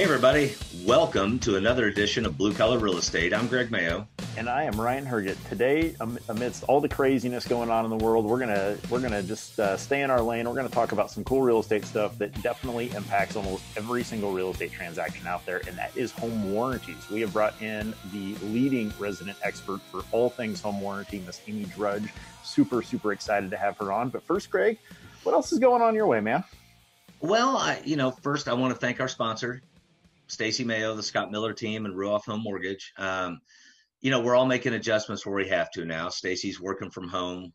Hey, everybody. Welcome to another edition of Blue Collar Real Estate. I'm Greg Mayo. And I am Ryan Herget. Today, amidst all the craziness going on in the world, we're gonna we're gonna just uh, stay in our lane. We're gonna talk about some cool real estate stuff that definitely impacts almost every single real estate transaction out there, and that is home warranties. We have brought in the leading resident expert for all things home warranty, Miss Amy Drudge. Super super excited to have her on. But first, Greg, what else is going on your way, man? Well, I, you know, first I want to thank our sponsor, Stacy Mayo, the Scott Miller team, and Ruoff Home Mortgage. Um, you know, we're all making adjustments where we have to now. Stacy's working from home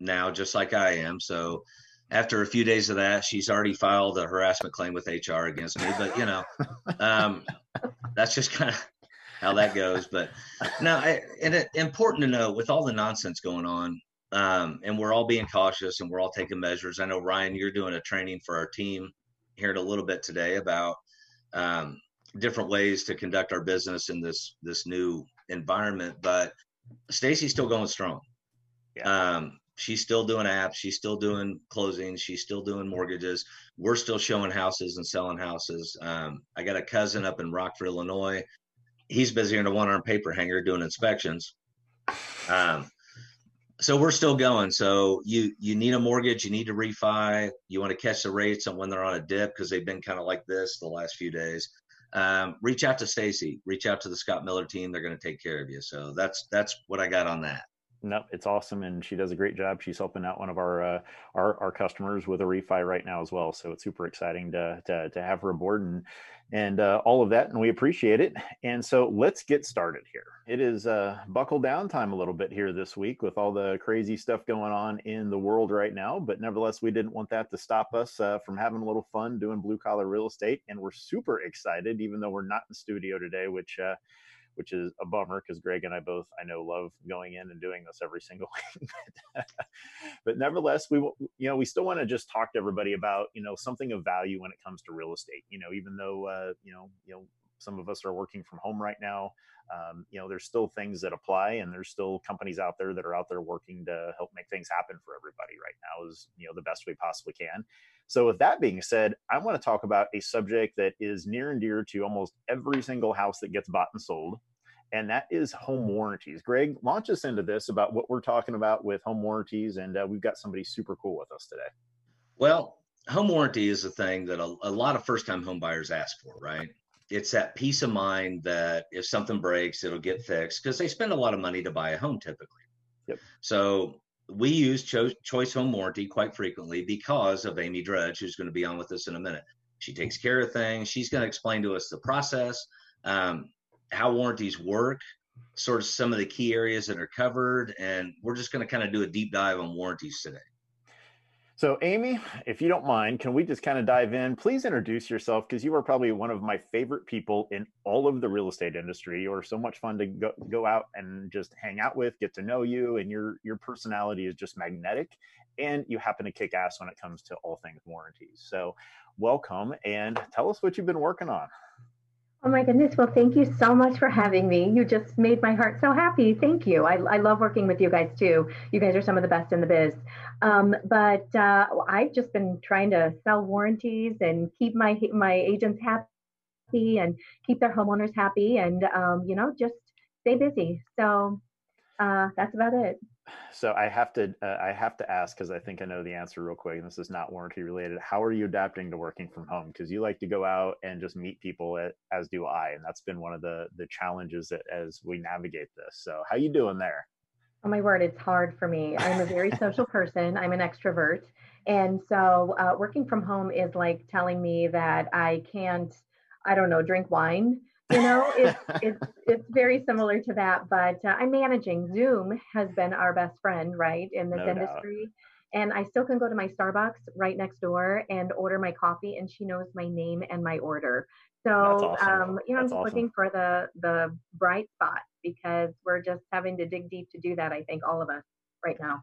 now, just like I am. So after a few days of that, she's already filed a harassment claim with HR against me. But you know, um, that's just kind of how that goes. But now, and it, important to know with all the nonsense going on, um, and we're all being cautious and we're all taking measures. I know Ryan, you're doing a training for our team here in a little bit today about um, different ways to conduct our business in this this new environment. But Stacy's still going strong. Yeah. Um, she's still doing apps. She's still doing closings. She's still doing mortgages. We're still showing houses and selling houses. Um, I got a cousin up in Rockford, Illinois. He's busy in a one arm paper hanger doing inspections. Um, so we're still going. So you you need a mortgage, you need to refi, you want to catch the rates on when they're on a dip because they've been kind of like this the last few days. Um, reach out to Stacy, reach out to the Scott Miller team. They're going to take care of you. So that's that's what I got on that. No, it's awesome, and she does a great job. She's helping out one of our uh, our, our customers with a refi right now as well. So it's super exciting to to, to have her aboard and and uh, all of that, and we appreciate it. And so let's get started here. It is uh, buckle down time a little bit here this week with all the crazy stuff going on in the world right now. But nevertheless, we didn't want that to stop us uh, from having a little fun doing blue collar real estate, and we're super excited, even though we're not in studio today, which uh, which is a bummer because Greg and I both, I know, love going in and doing this every single week. but nevertheless, we, you know, we still want to just talk to everybody about, you know, something of value when it comes to real estate. You know, even though, uh, you know, you know, some of us are working from home right now. Um, you know, there's still things that apply, and there's still companies out there that are out there working to help make things happen for everybody right now. Is you know the best we possibly can. So, with that being said, I want to talk about a subject that is near and dear to almost every single house that gets bought and sold, and that is home warranties. Greg, launch us into this about what we're talking about with home warranties, and uh, we've got somebody super cool with us today. Well, home warranty is a thing that a, a lot of first-time home buyers ask for, right? It's that peace of mind that if something breaks, it'll get fixed because they spend a lot of money to buy a home typically. Yep. So we use Cho- Choice Home Warranty quite frequently because of Amy Drudge, who's going to be on with us in a minute. She takes care of things. She's going to explain to us the process, um, how warranties work, sort of some of the key areas that are covered, and we're just going to kind of do a deep dive on warranties today. So, Amy, if you don't mind, can we just kind of dive in? Please introduce yourself because you are probably one of my favorite people in all of the real estate industry. You are so much fun to go, go out and just hang out with, get to know you, and your your personality is just magnetic. And you happen to kick ass when it comes to all things warranties. So, welcome and tell us what you've been working on. Oh my goodness. Well, thank you so much for having me. You just made my heart so happy. Thank you. I, I love working with you guys too. You guys are some of the best in the biz. Um, but uh, I've just been trying to sell warranties and keep my my agents happy and keep their homeowners happy and um, you know just stay busy. So uh, that's about it so I have to uh, I have to ask because I think I know the answer real quick. And this is not warranty related. How are you adapting to working from home? Because you like to go out and just meet people, at, as do I, and that's been one of the the challenges that, as we navigate this. So how you doing there? Oh my word, it's hard for me. I'm a very social person. I'm an extrovert, and so uh, working from home is like telling me that I can't. I don't know, drink wine you know it's it's it's very similar to that but uh, i'm managing zoom has been our best friend right in this no industry doubt. and i still can go to my starbucks right next door and order my coffee and she knows my name and my order so awesome. um, you know That's i'm just awesome. looking for the the bright spot because we're just having to dig deep to do that i think all of us right now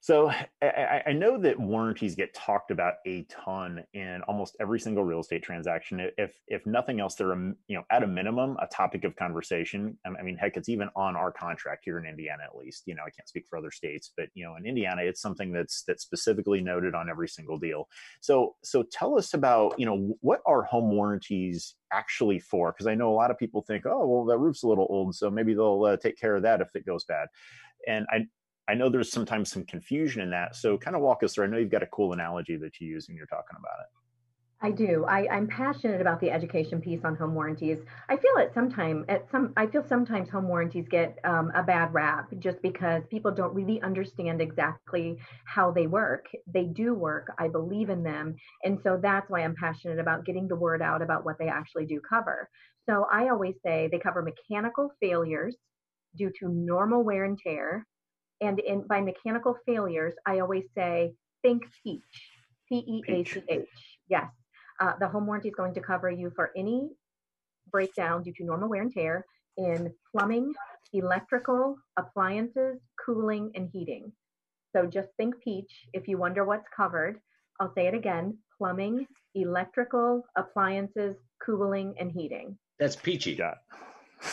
So I, I, know that warranties get talked about a ton in almost every single real estate transaction. If if nothing else, they're a, you know at a minimum a topic of conversation. I mean, heck, it's even on our contract here in Indiana, at least. You know, I can't speak for other states, but you know, in Indiana, it's something that's that's specifically noted on every single deal. So so tell us about you know what are home warranties actually for? Because I know a lot of people think, oh, well, that roof's a little old, so maybe they'll uh, take care of that if it goes bad. And I, I know there's sometimes some confusion in that. So kind of walk us through. I know you've got a cool analogy that you use when you're talking about it. I do. I, I'm passionate about the education piece on home warranties. I feel it sometimes at some I feel sometimes home warranties get um, a bad rap just because people don't really understand exactly how they work. They do work. I believe in them. And so that's why I'm passionate about getting the word out about what they actually do cover. So I always say they cover mechanical failures due to normal wear and tear, and in by mechanical failures, I always say think peach, P E A C H. Yes, uh, the home warranty is going to cover you for any breakdown due to normal wear and tear in plumbing, electrical, appliances, cooling, and heating. So just think peach. If you wonder what's covered, I'll say it again: plumbing, electrical, appliances, cooling, and heating. That's peachy. Got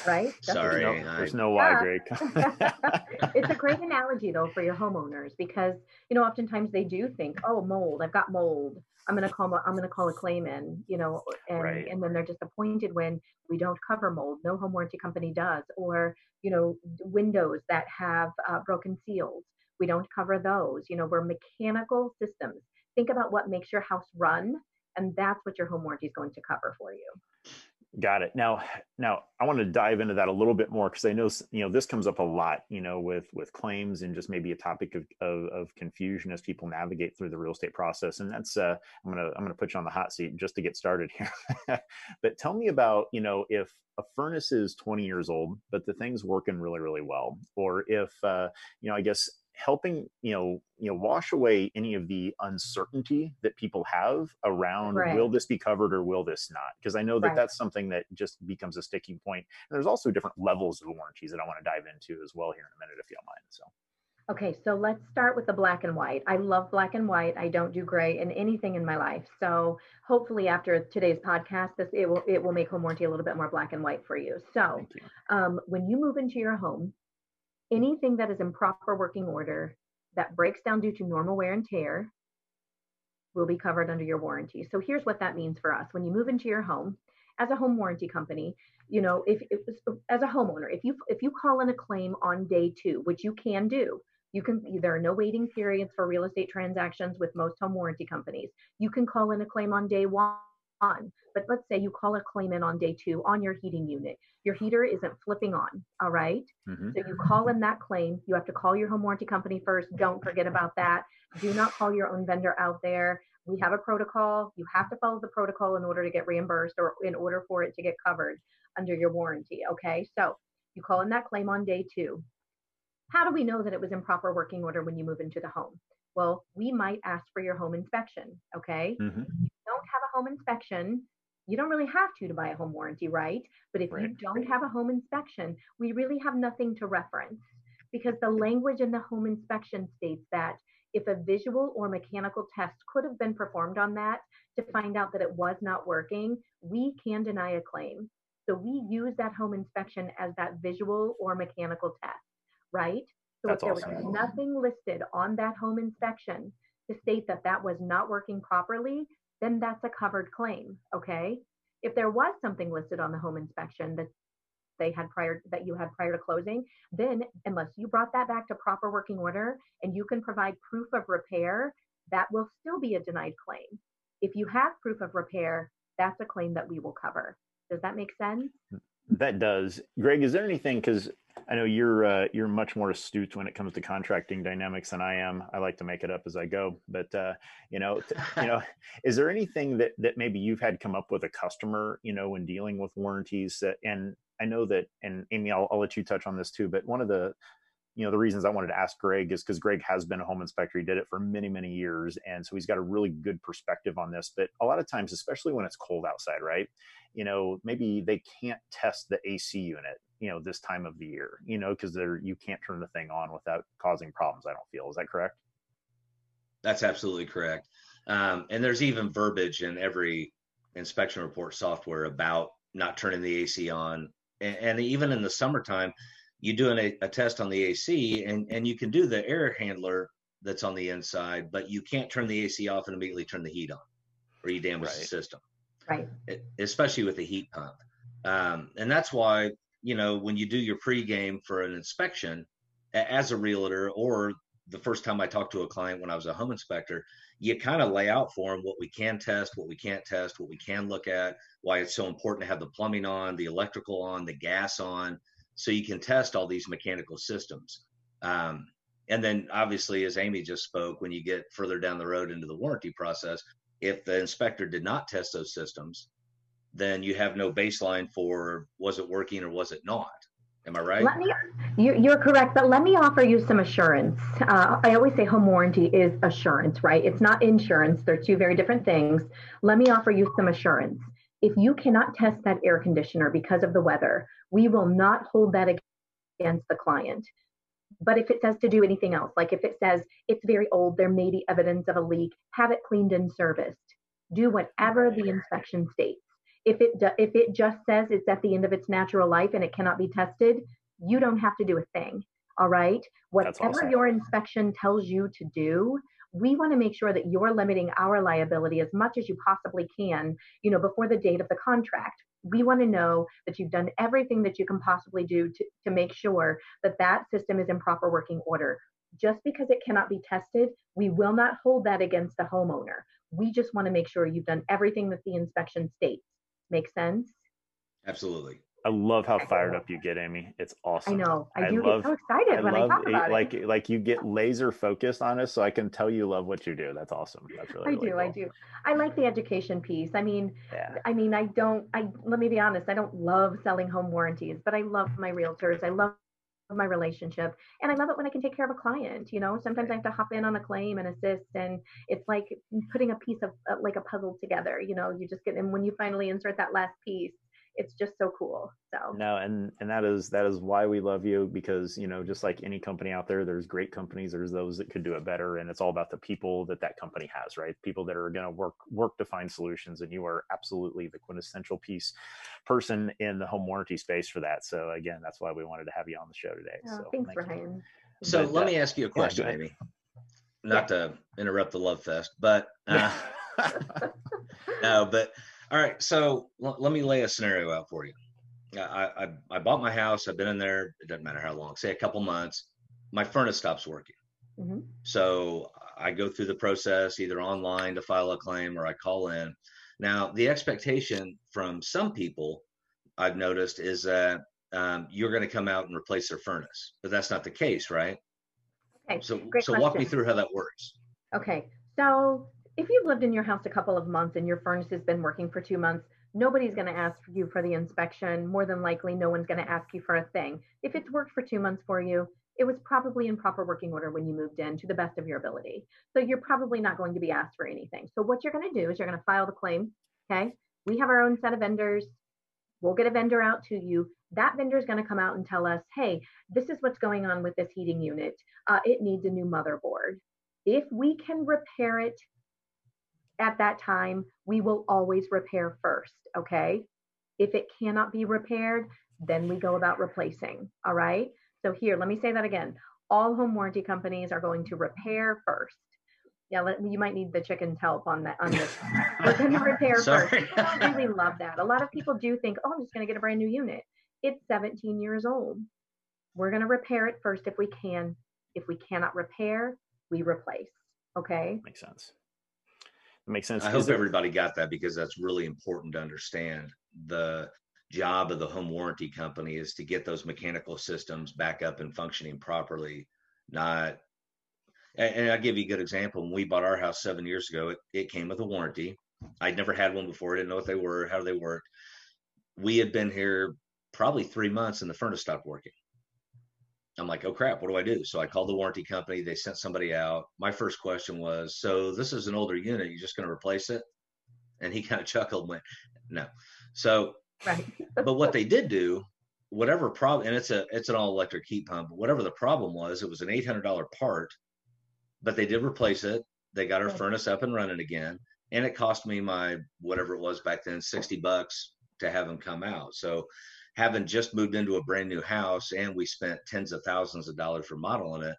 right? Sorry, no, there's no why, Greg. it's a great analogy though for your homeowners because you know oftentimes they do think, oh, mold. I've got mold. I'm gonna call. I'm gonna call a claim in. You know, and right. and then they're disappointed when we don't cover mold. No home warranty company does. Or you know, windows that have uh, broken seals. We don't cover those. You know, we're mechanical systems. Think about what makes your house run, and that's what your home warranty is going to cover for you. Got it. Now, now I want to dive into that a little bit more because I know you know this comes up a lot, you know, with with claims and just maybe a topic of, of, of confusion as people navigate through the real estate process. And that's uh, I'm gonna I'm gonna put you on the hot seat just to get started here. but tell me about you know if a furnace is 20 years old, but the thing's working really really well, or if uh, you know I guess helping you know you know wash away any of the uncertainty that people have around right. will this be covered or will this not because i know that right. that's something that just becomes a sticking point. and there's also different levels of warranties that i want to dive into as well here in a minute if you don't mind so Okay, so let's start with the black and white. I love black and white. I don't do gray in anything in my life. So hopefully after today's podcast, this it will it will make home warranty a little bit more black and white for you. So you. Um, when you move into your home, Mm-hmm. anything that is in proper working order that breaks down due to normal wear and tear will be covered under your warranty. So here's what that means for us. When you move into your home, as a home warranty company, you know, if was as a homeowner, if you if you call in a claim on day 2, which you can do, you can there are no waiting periods for real estate transactions with most home warranty companies. You can call in a claim on day 1 on. But let's say you call a claim in on day two on your heating unit. Your heater isn't flipping on. All right? mm-hmm. So you call in that claim. You have to call your home warranty company first. Don't forget about that. Do not call your own vendor out there. We have a protocol. You have to follow the protocol in order to get reimbursed or in order for it to get covered under your warranty. Okay. So you call in that claim on day two. How do we know that it was in proper working order when you move into the home? Well, we might ask for your home inspection. Okay. Mm-hmm don't have a home inspection, you don't really have to to buy a home warranty, right? But if right. you don't have a home inspection, we really have nothing to reference because the language in the home inspection states that if a visual or mechanical test could have been performed on that to find out that it was not working, we can deny a claim. So we use that home inspection as that visual or mechanical test, right? So That's if there awesome. was nothing listed on that home inspection to state that that was not working properly, then that's a covered claim. Okay. If there was something listed on the home inspection that they had prior that you had prior to closing, then unless you brought that back to proper working order and you can provide proof of repair, that will still be a denied claim. If you have proof of repair, that's a claim that we will cover. Does that make sense? Hmm. That does. Greg, is there anything because I know you're uh, you're much more astute when it comes to contracting dynamics than I am. I like to make it up as I go, but uh, you know, t- you know, is there anything that that maybe you've had come up with a customer, you know, when dealing with warranties? That, and I know that, and Amy, I'll, I'll let you touch on this too. But one of the you know the reasons i wanted to ask greg is because greg has been a home inspector he did it for many many years and so he's got a really good perspective on this but a lot of times especially when it's cold outside right you know maybe they can't test the ac unit you know this time of the year you know because they're you can't turn the thing on without causing problems i don't feel is that correct That's absolutely correct. Um, and there's even verbiage in every inspection report software about not turning the AC on. And, and even in the summertime, you do a, a test on the AC and, and you can do the air handler that's on the inside, but you can't turn the AC off and immediately turn the heat on or you damage right. the system. Right. Especially with the heat pump. Um, and that's why, you know, when you do your pregame for an inspection as a realtor or the first time I talked to a client when I was a home inspector, you kind of lay out for them what we can test, what we can't test, what we can look at, why it's so important to have the plumbing on, the electrical on, the gas on, so you can test all these mechanical systems. Um, and then, obviously, as Amy just spoke, when you get further down the road into the warranty process, if the inspector did not test those systems, then you have no baseline for was it working or was it not. Am I right? Let me, you're correct, but let me offer you some assurance. Uh, I always say home warranty is assurance, right? It's not insurance. They're two very different things. Let me offer you some assurance. If you cannot test that air conditioner because of the weather, we will not hold that against the client. But if it says to do anything else, like if it says it's very old, there may be evidence of a leak, have it cleaned and serviced. Do whatever the inspection states. If it do, if it just says it's at the end of its natural life and it cannot be tested, you don't have to do a thing. All right. Whatever awesome. your inspection tells you to do, we want to make sure that you're limiting our liability as much as you possibly can, you know, before the date of the contract. We want to know that you've done everything that you can possibly do to, to make sure that that system is in proper working order. Just because it cannot be tested, we will not hold that against the homeowner. We just want to make sure you've done everything that the inspection states. Make sense? Absolutely. I love how fired up you get, Amy. It's awesome. I know. I do I love, get so excited I when I talk about it. Like like you get laser focused on us, so I can tell you love what you do. That's awesome. That's really. I really do. Cool. I do. I like the education piece. I mean, yeah. I mean, I don't. I let me be honest. I don't love selling home warranties, but I love my realtors. I love my relationship and i love it when i can take care of a client you know sometimes i have to hop in on a claim and assist and it's like putting a piece of uh, like a puzzle together you know you just get and when you finally insert that last piece it's just so cool so no and and that is that is why we love you because you know just like any company out there there's great companies there's those that could do it better and it's all about the people that that company has right people that are going to work work to find solutions and you are absolutely the quintessential piece person in the home warranty space for that so again that's why we wanted to have you on the show today oh, so thanks, thanks Ryan. so but, let uh, me ask you a question yeah, amy not yeah. to interrupt the love fest but uh, no but all right, so l- let me lay a scenario out for you. I, I I bought my house. I've been in there. It doesn't matter how long. Say a couple months. My furnace stops working. Mm-hmm. So I go through the process either online to file a claim or I call in. Now the expectation from some people I've noticed is that um, you're going to come out and replace their furnace, but that's not the case, right? Okay. So Great so question. walk me through how that works. Okay. So if you've lived in your house a couple of months and your furnace has been working for two months, nobody's going to ask you for the inspection. More than likely, no one's going to ask you for a thing. If it's worked for two months for you, it was probably in proper working order when you moved in to the best of your ability. So you're probably not going to be asked for anything. So what you're going to do is you're going to file the claim. Okay. We have our own set of vendors. We'll get a vendor out to you. That vendor is going to come out and tell us, hey, this is what's going on with this heating unit. Uh, it needs a new motherboard. If we can repair it at that time, we will always repair first. Okay. If it cannot be repaired, then we go about replacing. All right. So here, let me say that again. All home warranty companies are going to repair first. Yeah, let, you might need the chicken's help on that. On this, we're going to repair first. I really love that. A lot of people do think, oh, I'm just going to get a brand new unit. It's 17 years old. We're going to repair it first if we can. If we cannot repair, we replace. Okay. Makes sense makes sense. I hope everybody got that because that's really important to understand. The job of the home warranty company is to get those mechanical systems back up and functioning properly, not and, I'll give you a good example. When we bought our house seven years ago, it, it came with a warranty. I'd never had one before. I didn't know what they were, how they worked. We had been here probably three months and the furnace stopped working. I'm like, oh crap, what do I do? So I called the warranty company. They sent somebody out. My first question was, so this is an older unit. You're just going to replace it? And he kind of chuckled and went, no. So, right. but what they did do, whatever problem, and it's a it's an all electric heat pump. Whatever the problem was, it was an $800 part, but they did replace it. They got our furnace up and running again, and it cost me my whatever it was back then, sixty bucks to have them come out. So, having just moved into a brand new house and we spent tens of thousands of dollars remodeling it,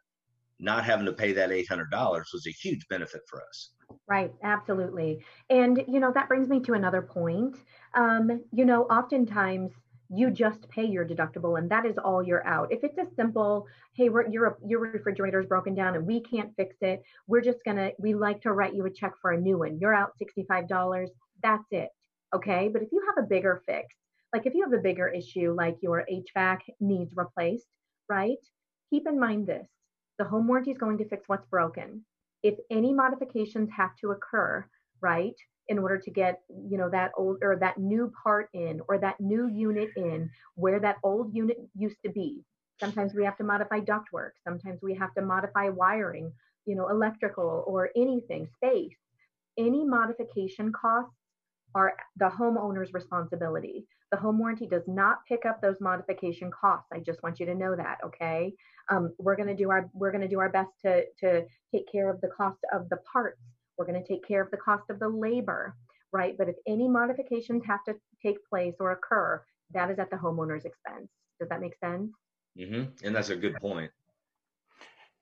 not having to pay that eight hundred dollars was a huge benefit for us. Right, absolutely. And you know that brings me to another point. Um, you know, oftentimes you just pay your deductible and that is all you're out. If it's a simple, hey, we're, your your refrigerator is broken down and we can't fix it, we're just gonna we like to write you a check for a new one. You're out $65. That's it. Okay. But if you have a bigger fix, like if you have a bigger issue like your HVAC needs replaced, right? Keep in mind this. The home warranty is going to fix what's broken. If any modifications have to occur, right? in order to get you know that old or that new part in or that new unit in where that old unit used to be sometimes we have to modify ductwork sometimes we have to modify wiring you know electrical or anything space any modification costs are the homeowner's responsibility the home warranty does not pick up those modification costs i just want you to know that okay um, we're to do our we're to do our best to to take care of the cost of the parts we're to take care of the cost of the labor, right? But if any modifications have to take place or occur, that is at the homeowner's expense. Does that make sense? Mm-hmm. And that's a good point.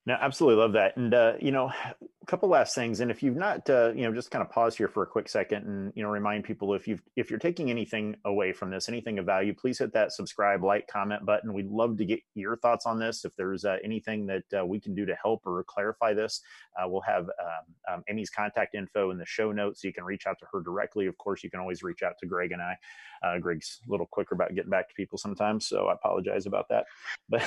No, absolutely love that. And uh, you know, a couple last things. And if you've not, uh, you know, just kind of pause here for a quick second and you know, remind people if you've if you're taking anything away from this, anything of value, please hit that subscribe, like, comment button. We'd love to get your thoughts on this. If there's uh, anything that uh, we can do to help or clarify this, uh, we'll have um, um, Amy's contact info in the show notes, so you can reach out to her directly. Of course, you can always reach out to Greg and I. Uh, Greg's a little quicker about getting back to people sometimes, so I apologize about that. But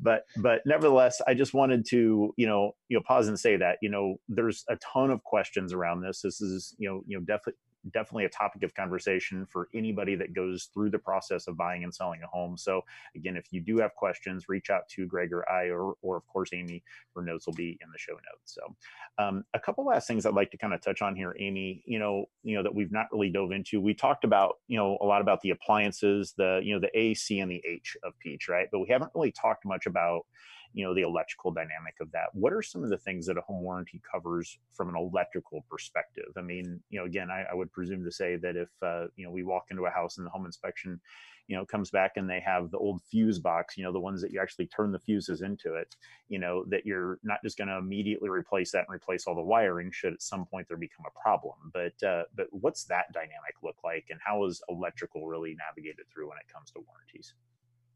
but but nevertheless, I just wanted to you know you know pause and say that you know there's a ton of questions around this. This is you know you know definitely definitely a topic of conversation for anybody that goes through the process of buying and selling a home. So again, if you do have questions, reach out to Greg or I, or, or of course, Amy, her notes will be in the show notes. So um, a couple last things I'd like to kind of touch on here, Amy, you know, you know, that we've not really dove into. We talked about, you know, a lot about the appliances, the, you know, the A, C, and the H of Peach, right? But we haven't really talked much about, you know the electrical dynamic of that. What are some of the things that a home warranty covers from an electrical perspective? I mean you know again i, I would presume to say that if uh, you know we walk into a house and the home inspection you know comes back and they have the old fuse box you know the ones that you actually turn the fuses into it you know that you're not just going to immediately replace that and replace all the wiring should at some point there become a problem. But uh, but what's that dynamic look like and how is electrical really navigated through when it comes to warranties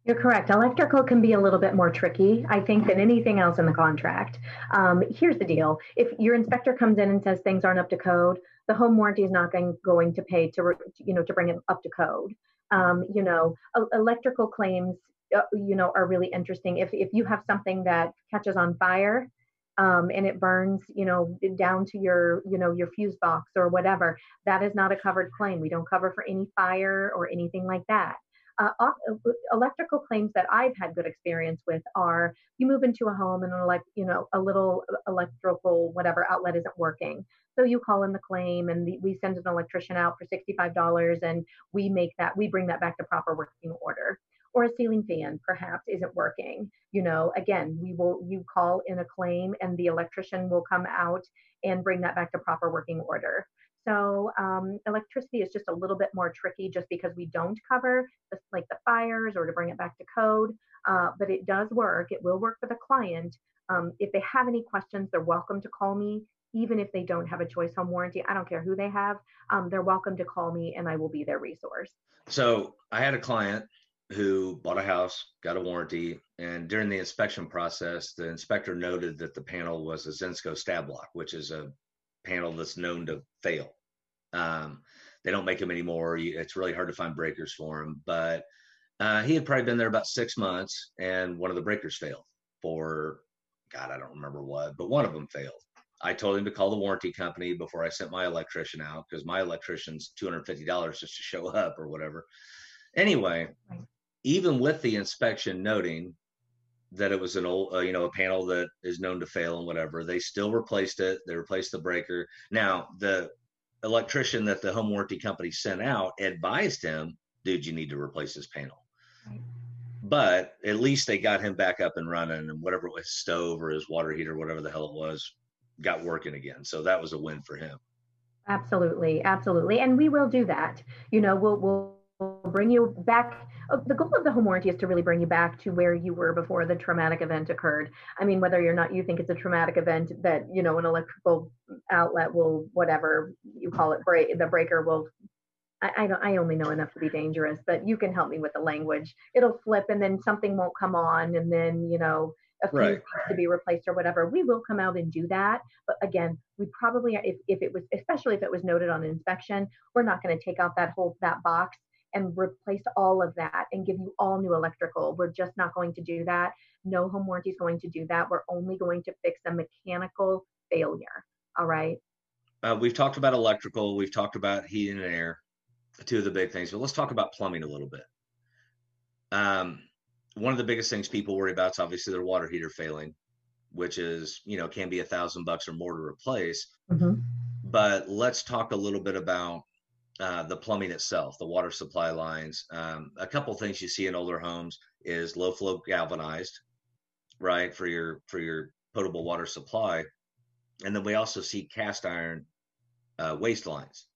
you're correct. Electrical can be a little bit more tricky, I think, than anything else in the contract. Um, here's the deal: if your inspector comes in and says things aren't up to code, the home warranty is not going, going to pay to you know to bring it up to code. Um, you know, electrical claims, uh, you know, are really interesting. If if you have something that catches on fire, um, and it burns, you know, down to your, you know, your fuse box or whatever, that is not a covered claim. We don't cover for any fire or anything like that. Uh, uh, electrical claims that I've had good experience with are you move into a home and elect, you know, a little electrical whatever outlet isn't working. So you call in the claim and the, we send an electrician out for $65 and we make that, we bring that back to proper working order. Or a ceiling fan perhaps isn't working. You know, again, we will, you call in a claim and the electrician will come out and bring that back to proper working order. So um, electricity is just a little bit more tricky just because we don't cover the, like the fires or to bring it back to code, uh, but it does work. It will work for the client. Um, if they have any questions, they're welcome to call me. Even if they don't have a choice home warranty, I don't care who they have, um, they're welcome to call me and I will be their resource. So I had a client who bought a house, got a warranty, and during the inspection process, the inspector noted that the panel was a Zinsco stab lock, which is a panel that's known to fail. Um, they don't make them anymore. It's really hard to find breakers for them. But uh, he had probably been there about six months, and one of the breakers failed for God, I don't remember what, but one of them failed. I told him to call the warranty company before I sent my electrician out because my electrician's two hundred fifty dollars just to show up or whatever. Anyway, even with the inspection noting that it was an old, uh, you know, a panel that is known to fail and whatever. They still replaced it. They replaced the breaker. Now, the electrician that the home warranty company sent out advised him, dude, you need to replace this panel. But at least they got him back up and running and whatever his stove or his water heater, whatever the hell it was, got working again. So that was a win for him. Absolutely, absolutely, and we will do that. You know, we'll we'll bring you back. Uh, the goal of the home warranty is to really bring you back to where you were before the traumatic event occurred. I mean, whether or not you think it's a traumatic event that you know an electrical outlet will, whatever you call it, break the breaker will. I, I don't. I only know enough to be dangerous, but you can help me with the language. It'll flip, and then something won't come on, and then you know a fuse right. to be replaced or whatever, we will come out and do that. But again, we probably, if, if it was, especially if it was noted on inspection, we're not going to take out that whole, that box and replace all of that and give you all new electrical. We're just not going to do that. No home warranty is going to do that. We're only going to fix a mechanical failure. All right. Uh, we've talked about electrical. We've talked about heating and air, two of the big things. But let's talk about plumbing a little bit. Um, one of the biggest things people worry about is obviously their water heater failing, which is you know can be a thousand bucks or more to replace. Mm-hmm. But let's talk a little bit about uh, the plumbing itself, the water supply lines. Um, a couple things you see in older homes is low flow galvanized, right, for your for your potable water supply, and then we also see cast iron uh, waste lines.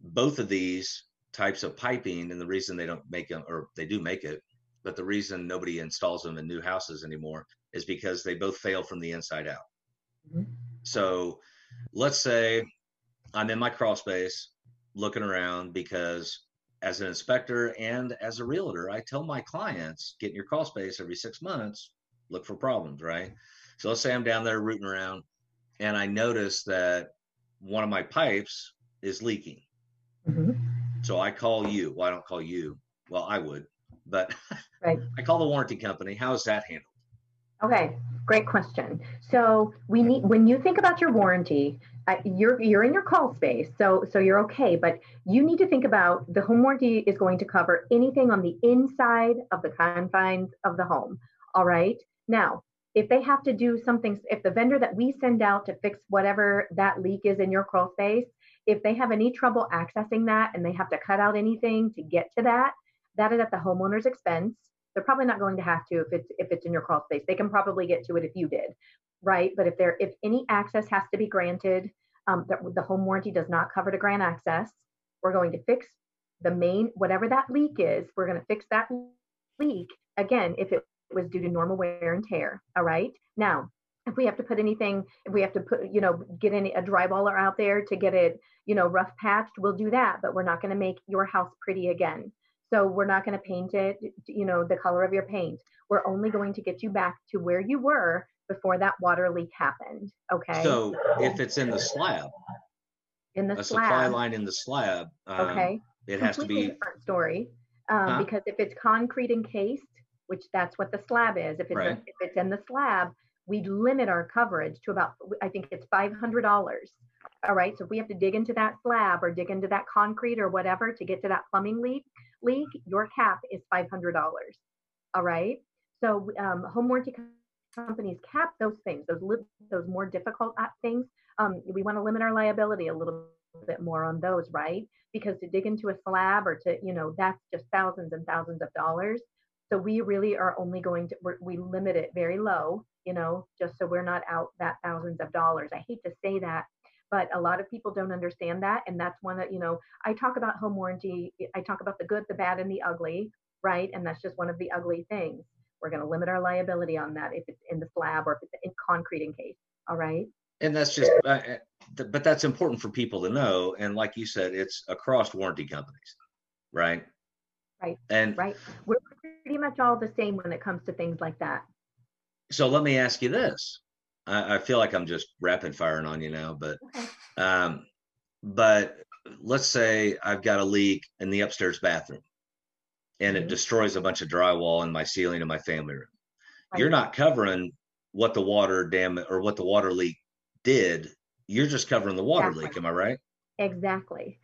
Both of these types of piping, and the reason they don't make them, or they do make it, but the reason nobody installs them in new houses anymore is because they both fail from the inside out. Mm-hmm. So let's say I'm in my crawl space looking around because as an inspector and as a realtor, I tell my clients get in your crawl space every six months, look for problems, right? So let's say I'm down there rooting around and I notice that one of my pipes is leaking. Mm-hmm. So I call you. Well, I don't call you. Well, I would but right. I call the warranty company. How is that handled? Okay, great question. So we need when you think about your warranty, you're you're in your call space, so so you're okay. But you need to think about the home warranty is going to cover anything on the inside of the confines of the home. All right. Now, if they have to do something, if the vendor that we send out to fix whatever that leak is in your crawl space, if they have any trouble accessing that and they have to cut out anything to get to that, that is at the homeowner's expense. They're probably not going to have to if it's if it's in your crawl space. They can probably get to it if you did, right? But if there if any access has to be granted, um, the, the home warranty does not cover to grant access. We're going to fix the main whatever that leak is. We're going to fix that leak again if it was due to normal wear and tear. All right. Now, if we have to put anything, if we have to put, you know, get any a drywaller out there to get it, you know, rough patched, we'll do that. But we're not going to make your house pretty again. So we're not going to paint it, you know, the color of your paint. We're only going to get you back to where you were before that water leak happened. Okay. So if it's in the slab, in the slab, a slab, supply line in the slab, um, okay, it has to be different story. Um, huh? Because if it's concrete encased, which that's what the slab is, if it's right. a, if it's in the slab, we'd limit our coverage to about I think it's five hundred dollars. All right. So if we have to dig into that slab or dig into that concrete or whatever to get to that plumbing leak, leak, your cap is $500. All right. So um, home warranty companies cap those things, those li- those more difficult things. Um, we want to limit our liability a little bit more on those, right? Because to dig into a slab or to, you know, that's just thousands and thousands of dollars. So we really are only going to we limit it very low, you know, just so we're not out that thousands of dollars. I hate to say that, but a lot of people don't understand that and that's one that you know i talk about home warranty i talk about the good the bad and the ugly right and that's just one of the ugly things we're going to limit our liability on that if it's in the slab or if it's in concrete encased all right? And that's just uh, but that's important for people to know and like you said it's across warranty companies right? Right and right. We're pretty much all the same when it comes to things like that. So let me ask you this. I, I, feel like I'm just rapid firing on you now, but um, but let's say I've got a leak in the upstairs bathroom and mm-hmm. it destroys a bunch of drywall in my ceiling in my family room. Right. You're not covering what the water dam or what the water leak did. You're just covering the water exactly. leak. Am I right? Exactly.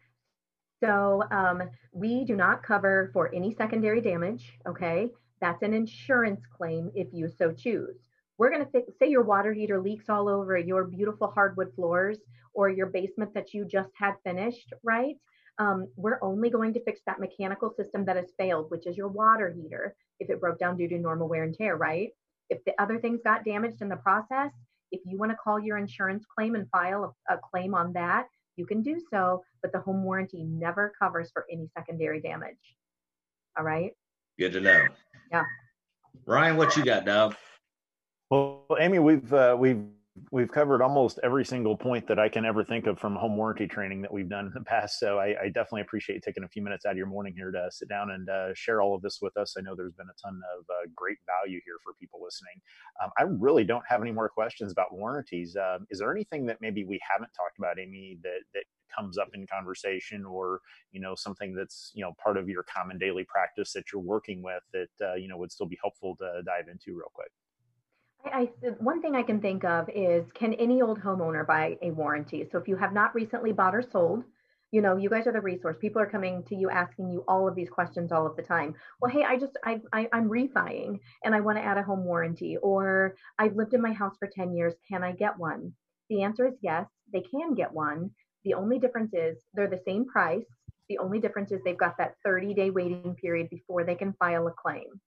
So um, we do not cover for any secondary damage. Okay. That's an insurance claim if you so choose we're going to say your water heater leaks all over your beautiful hardwood floors or your basement that you just had finished, right? Um, we're only going to fix that mechanical system that has failed, which is your water heater, if it broke down due to normal wear and tear, right? If the other things got damaged in the process, If you want to call your insurance claim and file a, a claim on that, you can do so, but the home warranty never covers for any secondary damage. All right. Good to know. Yeah. Ryan, what you got, dog? Well, Amy, we've uh, we've we've covered almost every single point that I can ever think of from home warranty training that we've done in the past. So I, I definitely appreciate taking a few minutes out of your morning here to sit down and uh, share all of this with us. I know there's been a ton of uh, great value here for people listening. Um, I really don't have any more questions about warranties. Um, is there anything that maybe we haven't talked about, Amy, that that comes up in conversation, or you know something that's you know part of your common daily practice that you're working with that uh, you know would still be helpful to dive into real quick? I, I, one thing I can think of is can any old homeowner buy a warranty? So if you have not recently bought or sold, you know, you guys are the resource. People are coming to you asking you all of these questions all of the time. Well, hey, I just I, I I'm refining and I want to add a home warranty, or I've lived in my house for 10 years. Can I get one? The answer is yes, they can get one. The only difference is they're the same price. The only difference is they've got that 30 day waiting period before they can file a claim.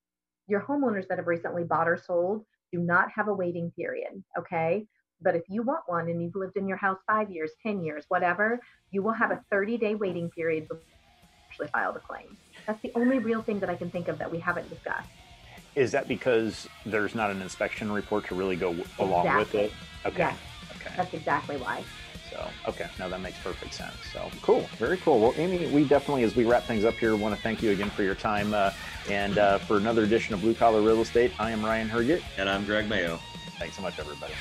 Your homeowners that have recently bought or sold, do not have a waiting period. Okay. But if you want one and you've lived in your house five years, 10 years, whatever, you will have a 30 day waiting period before you actually file the claim. That's the only real thing that I can think of that we haven't discussed. Is that because there's not an inspection report to really go along exactly. with it? Okay. Yes. Okay. That's exactly why. So, okay, no, that makes perfect sense. So, cool, very cool. Well, Amy, we definitely, as we wrap things up here, want to thank you again for your time. Uh, and uh, for another edition of Blue Collar Real Estate, I am Ryan Herget. And I'm Greg Mayo. Thanks so much, everybody.